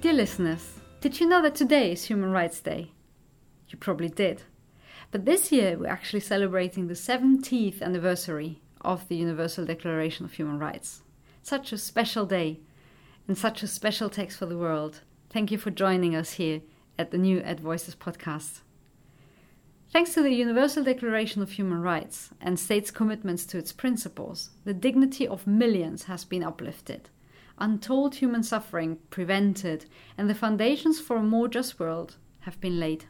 Dear listeners, did you know that today is Human Rights Day? You probably did. But this year we're actually celebrating the 17th anniversary of the Universal Declaration of Human Rights. Such a special day and such a special text for the world. Thank you for joining us here at the new Ed Voices podcast. Thanks to the Universal Declaration of Human Rights and states' commitments to its principles, the dignity of millions has been uplifted, untold human suffering prevented, and the foundations for a more just world have been laid.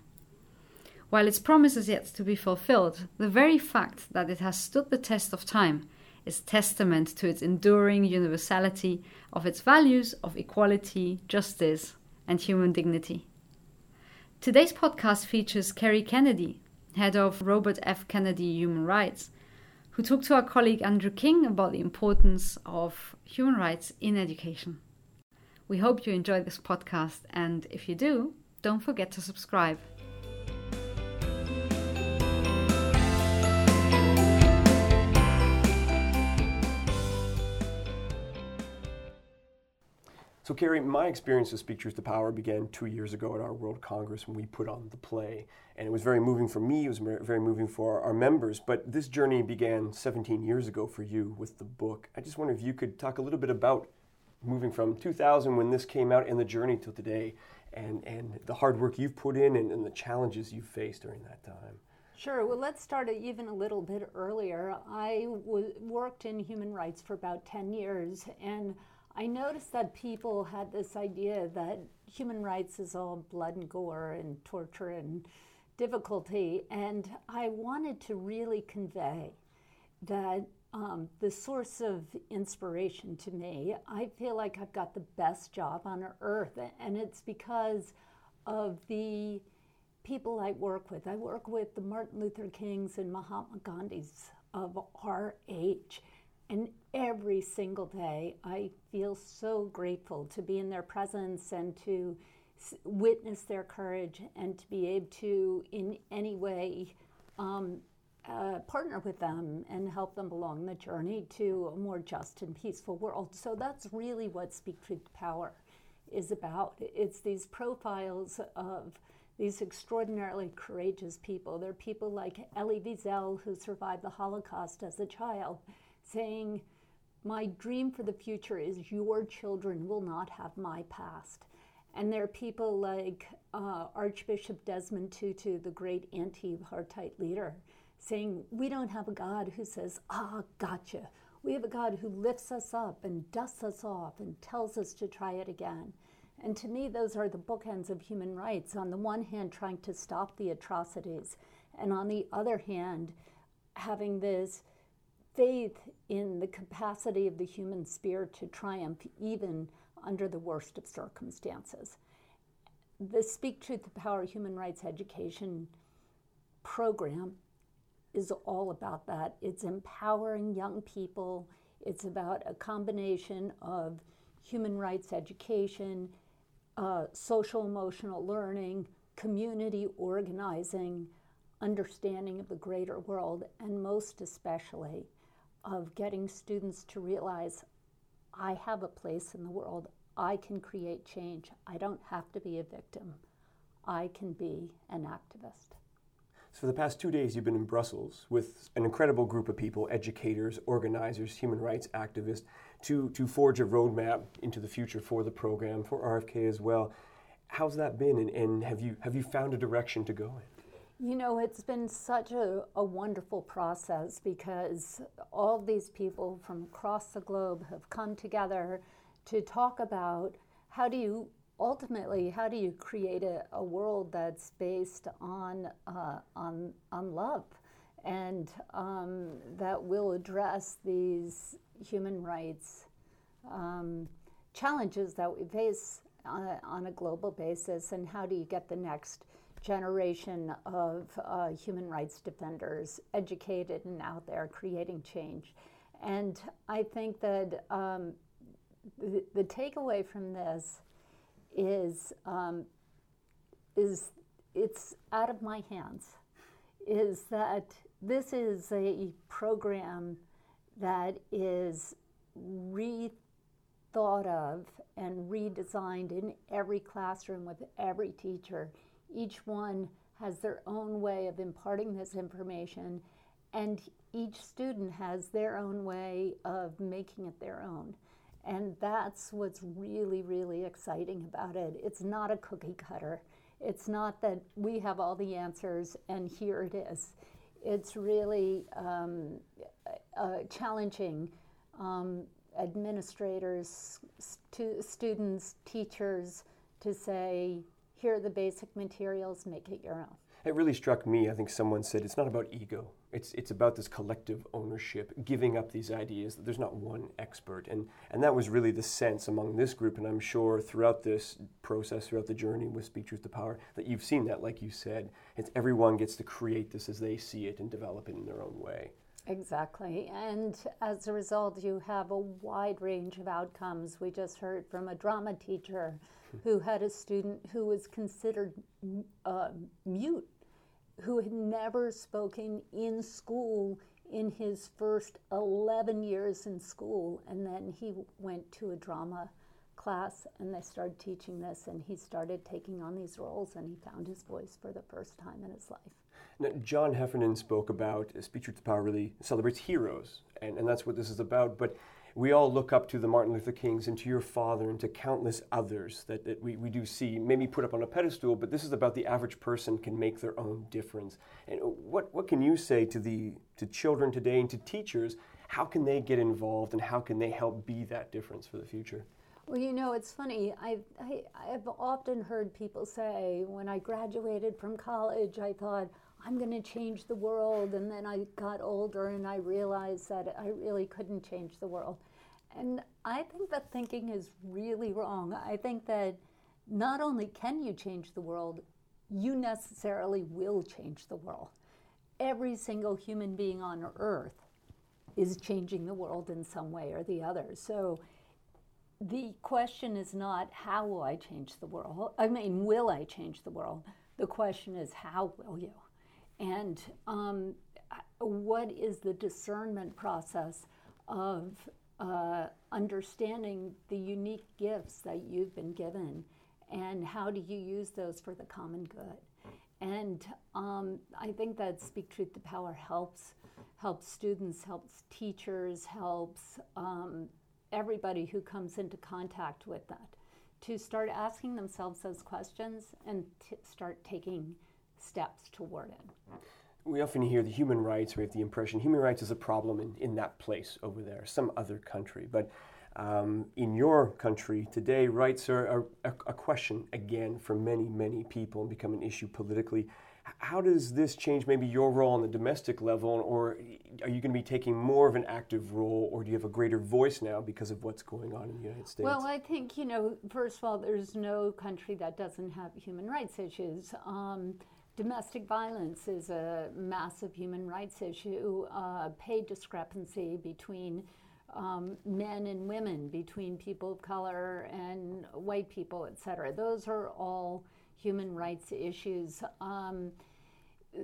While its promise is yet to be fulfilled, the very fact that it has stood the test of time is testament to its enduring universality of its values of equality, justice, and human dignity. Today's podcast features Kerry Kennedy, head of Robert F. Kennedy Human Rights, who talked to our colleague Andrew King about the importance of human rights in education. We hope you enjoy this podcast, and if you do, don't forget to subscribe. So, Kerry, my experience with Speak Truth to Power began two years ago at our World Congress when we put on the play. And it was very moving for me, it was very moving for our members. But this journey began 17 years ago for you with the book. I just wonder if you could talk a little bit about moving from 2000 when this came out and the journey till today and, and the hard work you've put in and, and the challenges you've faced during that time. Sure. Well, let's start even a little bit earlier. I w- worked in human rights for about 10 years, and I noticed that people had this idea that human rights is all blood and gore and torture and difficulty. And I wanted to really convey that um, the source of inspiration to me, I feel like I've got the best job on earth, and it's because of the people I work with. I work with the Martin Luther Kings and Mahatma Gandhis of our age. And every single day, I feel so grateful to be in their presence and to witness their courage and to be able to, in any way, um, uh, partner with them and help them along the journey to a more just and peaceful world. So that's really what Speak Truth Power is about. It's these profiles of these extraordinarily courageous people. They're people like Elie Wiesel, who survived the Holocaust as a child, saying, My dream for the future is your children will not have my past. And there are people like uh, Archbishop Desmond Tutu, the great anti apartheid leader, saying, We don't have a God who says, Ah, gotcha. We have a God who lifts us up and dusts us off and tells us to try it again. And to me, those are the bookends of human rights. On the one hand, trying to stop the atrocities, and on the other hand, having this faith in the capacity of the human spirit to triumph even under the worst of circumstances. The Speak Truth to Power Human Rights Education program is all about that. It's empowering young people, it's about a combination of human rights education, uh, social emotional learning, community organizing, understanding of the greater world, and most especially of getting students to realize I have a place in the world. I can create change. I don't have to be a victim. I can be an activist. So, for the past two days, you've been in Brussels with an incredible group of people educators, organizers, human rights activists to, to forge a roadmap into the future for the program, for RFK as well. How's that been, and, and have, you, have you found a direction to go in? You know, it's been such a, a wonderful process because all these people from across the globe have come together to talk about how do you ultimately how do you create a, a world that's based on uh, on on love and um, that will address these human rights um, challenges that we face uh, on a global basis and how do you get the next generation of uh, human rights defenders educated and out there creating change. And I think that um, the, the takeaway from this is um, is it's out of my hands. Is that this is a program that is rethought of and redesigned in every classroom with every teacher. Each one has their own way of imparting this information, and each student has their own way of making it their own. And that's what's really, really exciting about it. It's not a cookie cutter. It's not that we have all the answers and here it is. It's really um, uh, challenging um, administrators, stu- students, teachers to say, here are the basic materials, make it your own. It really struck me. I think someone said it's not about ego. It's it's about this collective ownership, giving up these ideas that there's not one expert, and and that was really the sense among this group. And I'm sure throughout this process, throughout the journey with Speak Truth to Power, that you've seen that. Like you said, it's everyone gets to create this as they see it and develop it in their own way. Exactly. And as a result, you have a wide range of outcomes. We just heard from a drama teacher who had a student who was considered uh, mute who had never spoken in school in his first 11 years in school. And then he went to a drama class and they started teaching this and he started taking on these roles and he found his voice for the first time in his life. Now, John Heffernan spoke about uh, Speak Truth to Power really celebrates heroes, and, and that's what this is about. But we all look up to the Martin Luther Kings and to your father and to countless others that, that we, we do see, maybe put up on a pedestal, but this is about the average person can make their own difference. And what, what can you say to, the, to children today and to teachers? How can they get involved and how can they help be that difference for the future? Well, you know, it's funny. I've, I, I've often heard people say, when I graduated from college, I thought, I'm going to change the world. And then I got older and I realized that I really couldn't change the world. And I think that thinking is really wrong. I think that not only can you change the world, you necessarily will change the world. Every single human being on earth is changing the world in some way or the other. So the question is not how will I change the world? I mean, will I change the world? The question is how will you? And um, what is the discernment process of uh, understanding the unique gifts that you've been given and how do you use those for the common good? And um, I think that Speak Truth to Power helps helps students, helps teachers, helps um, everybody who comes into contact with that to start asking themselves those questions and t- start taking steps toward it. We often hear the human rights, we have the impression human rights is a problem in, in that place over there, some other country. But um, in your country today, rights are, a, a question again for many, many people and become an issue politically. How does this change maybe your role on the domestic level, or are you going to be taking more of an active role, or do you have a greater voice now because of what's going on in the United States? Well, I think, you know, first of all, there's no country that doesn't have human rights issues. Um, Domestic violence is a massive human rights issue. Uh, pay discrepancy between um, men and women, between people of color and white people, et cetera. Those are all human rights issues. Um,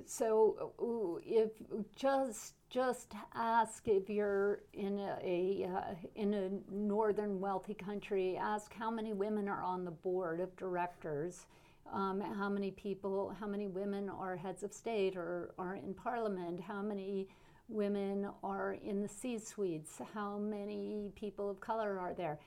so if just just ask if you're in a, a uh, in a northern wealthy country, ask how many women are on the board of directors um, how many people, how many women are heads of state or are in parliament, how many women are in the C suites, how many people of color are there.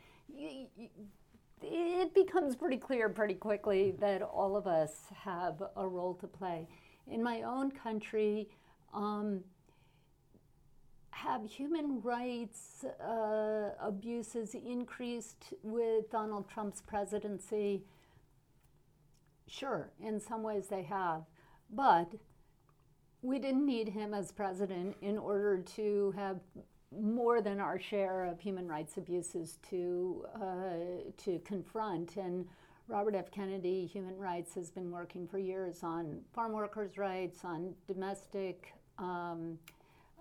It becomes pretty clear pretty quickly that all of us have a role to play. In my own country, um, have human rights uh, abuses increased with Donald Trump's presidency? Sure, in some ways they have. But we didn't need him as president in order to have more than our share of human rights abuses to, uh, to confront. And Robert F. Kennedy Human Rights has been working for years on farm workers' rights, on domestic um,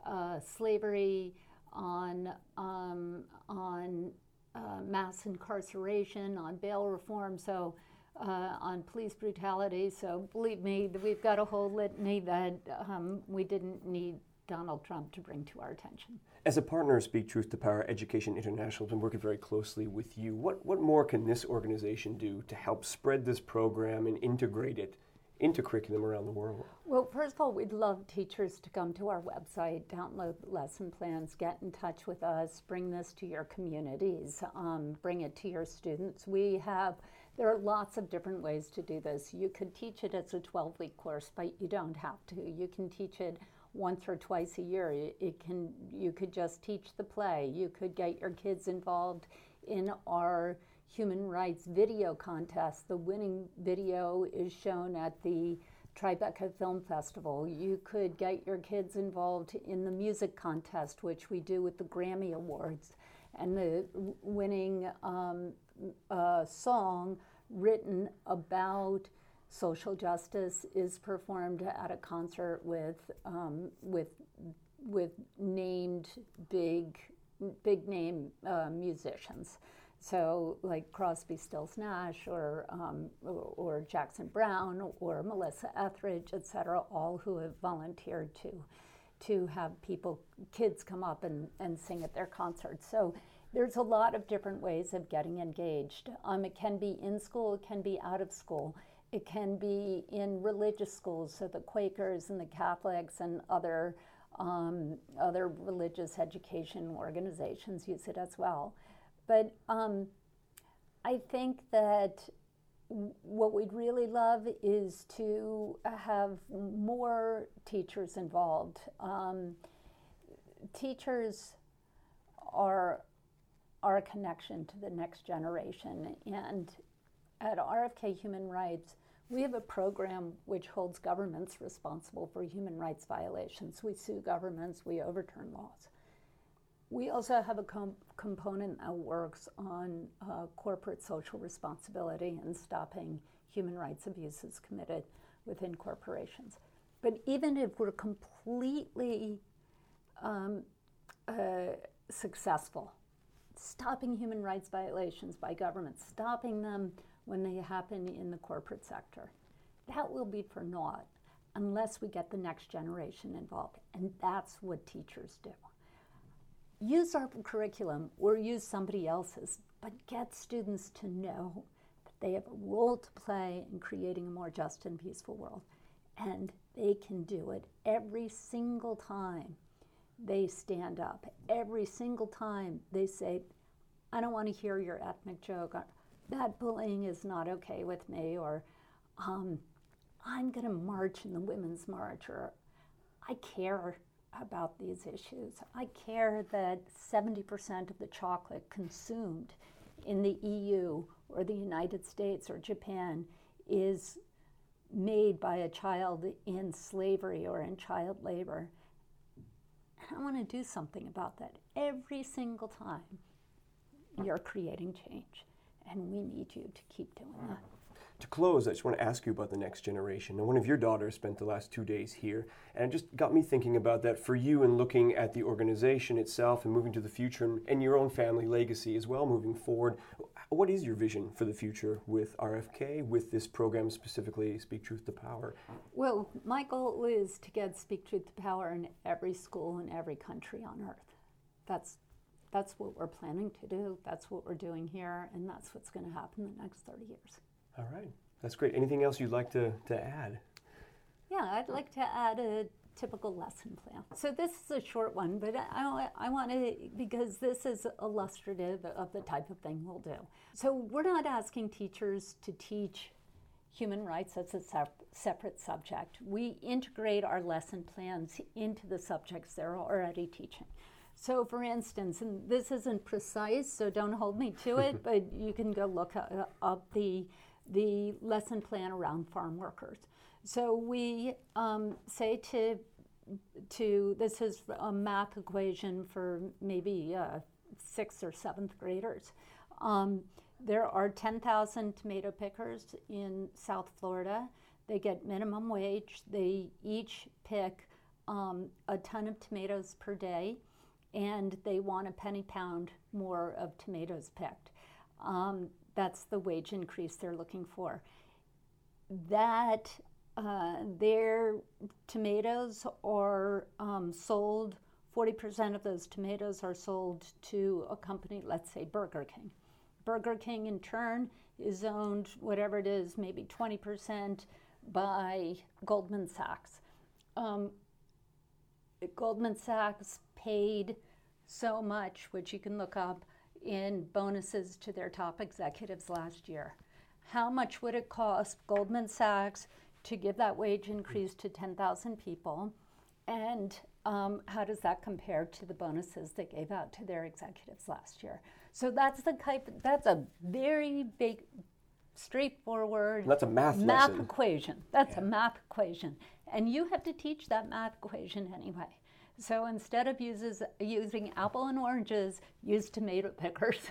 uh, slavery, on, um, on uh, mass incarceration, on bail reform, so uh, on police brutality. So believe me, we've got a whole litany that um, we didn't need Donald Trump to bring to our attention. As a partner of Speak Truth to Power Education International, I've been working very closely with you. What, what more can this organization do to help spread this program and integrate it into curriculum around the world? Well, first of all, we'd love teachers to come to our website, download lesson plans, get in touch with us, bring this to your communities, um, bring it to your students. We have there are lots of different ways to do this. You could teach it as a 12 week course, but you don't have to. You can teach it once or twice a year. It can you could just teach the play. You could get your kids involved in our human rights video contest. The winning video is shown at the Tribeca Film Festival. You could get your kids involved in the music contest, which we do with the Grammy Awards, and the winning um, uh, song written about social justice is performed at a concert with um, with with named big big name uh, musicians. So like Crosby, Stills, Nash, or, um, or, Jackson Browne, or Melissa Etheridge, et cetera, all who have volunteered to to have people, kids come up and, and sing at their concerts. So there's a lot of different ways of getting engaged. Um, it can be in school, it can be out of school. It can be in religious schools, so the Quakers and the Catholics and other um, other religious education organizations use it as well. But um, I think that what we'd really love is to have more teachers involved. Um, teachers are our connection to the next generation. And at RFK Human Rights, we have a program which holds governments responsible for human rights violations. We sue governments, we overturn laws. We also have a com- component that works on uh, corporate social responsibility and stopping human rights abuses committed within corporations. But even if we're completely um, uh, successful stopping human rights violations by governments, stopping them when they happen in the corporate sector. That will be for naught unless we get the next generation involved. And that's what teachers do. Use our curriculum or use somebody else's, but get students to know that they have a role to play in creating a more just and peaceful world. And they can do it every single time they stand up. Every single time they say, I don't want to hear your ethnic joke, that bullying is not okay with me, or um, I'm going to march in the Women's March, or I care about these issues. I care that 70% of the chocolate consumed in the EU or the United States or Japan is made by a child in slavery or in child labor. I want to do something about that every single time you're creating change. And we need you to keep doing that. To close, I just want to ask you about the next generation. And one of your daughters spent the last two days here, and it just got me thinking about that for you and looking at the organization itself and moving to the future and, and your own family legacy as well moving forward. What is your vision for the future with RFK, with this program specifically, Speak Truth to Power? Well, my goal is to get Speak Truth to Power in every school in every country on earth. That's that's what we're planning to do. That's what we're doing here, and that's what's going to happen in the next 30 years. All right. That's great. Anything else you'd like to, to add? Yeah, I'd like to add a typical lesson plan. So this is a short one, but I, I want to, because this is illustrative of the type of thing we'll do. So we're not asking teachers to teach human rights as a sep- separate subject. We integrate our lesson plans into the subjects they're already teaching. So, for instance, and this isn't precise, so don't hold me to it, but you can go look uh, up the, the lesson plan around farm workers. So, we um, say to, to, this is a math equation for maybe uh, sixth or seventh graders. Um, there are 10,000 tomato pickers in South Florida. They get minimum wage. They each pick um, a ton of tomatoes per day and they want a penny pound more of tomatoes picked. Um, that's the wage increase they're looking for. That uh, their tomatoes are um, sold, 40% of those tomatoes are sold to a company, let's say Burger King. Burger King, in turn, is owned, whatever it is, maybe 20% by Goldman Sachs. Um, Goldman Sachs paid so much, which you can look up, in bonuses to their top executives last year. How much would it cost Goldman Sachs to give that wage increase to 10,000 people? And um, how does that compare to the bonuses they gave out to their executives last year? So that's the type. That's a very big, straightforward. That's a math math lesson. equation. That's a math equation, and you have to teach that math equation anyway. So instead of uses, using apple and oranges, use tomato pickers.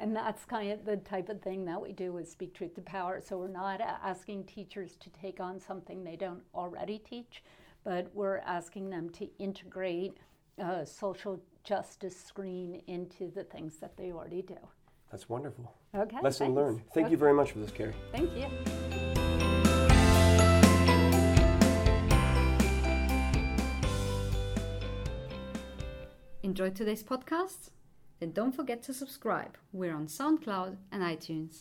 And that's kind of the type of thing that we do with Speak Truth to Power. So we're not asking teachers to take on something they don't already teach, but we're asking them to integrate a social justice screen into the things that they already do. That's wonderful. Okay. Lesson thanks. learned. Thank you very much for this, Kerry. Thank you. Enjoyed today's podcast? Then don't forget to subscribe. We're on SoundCloud and iTunes.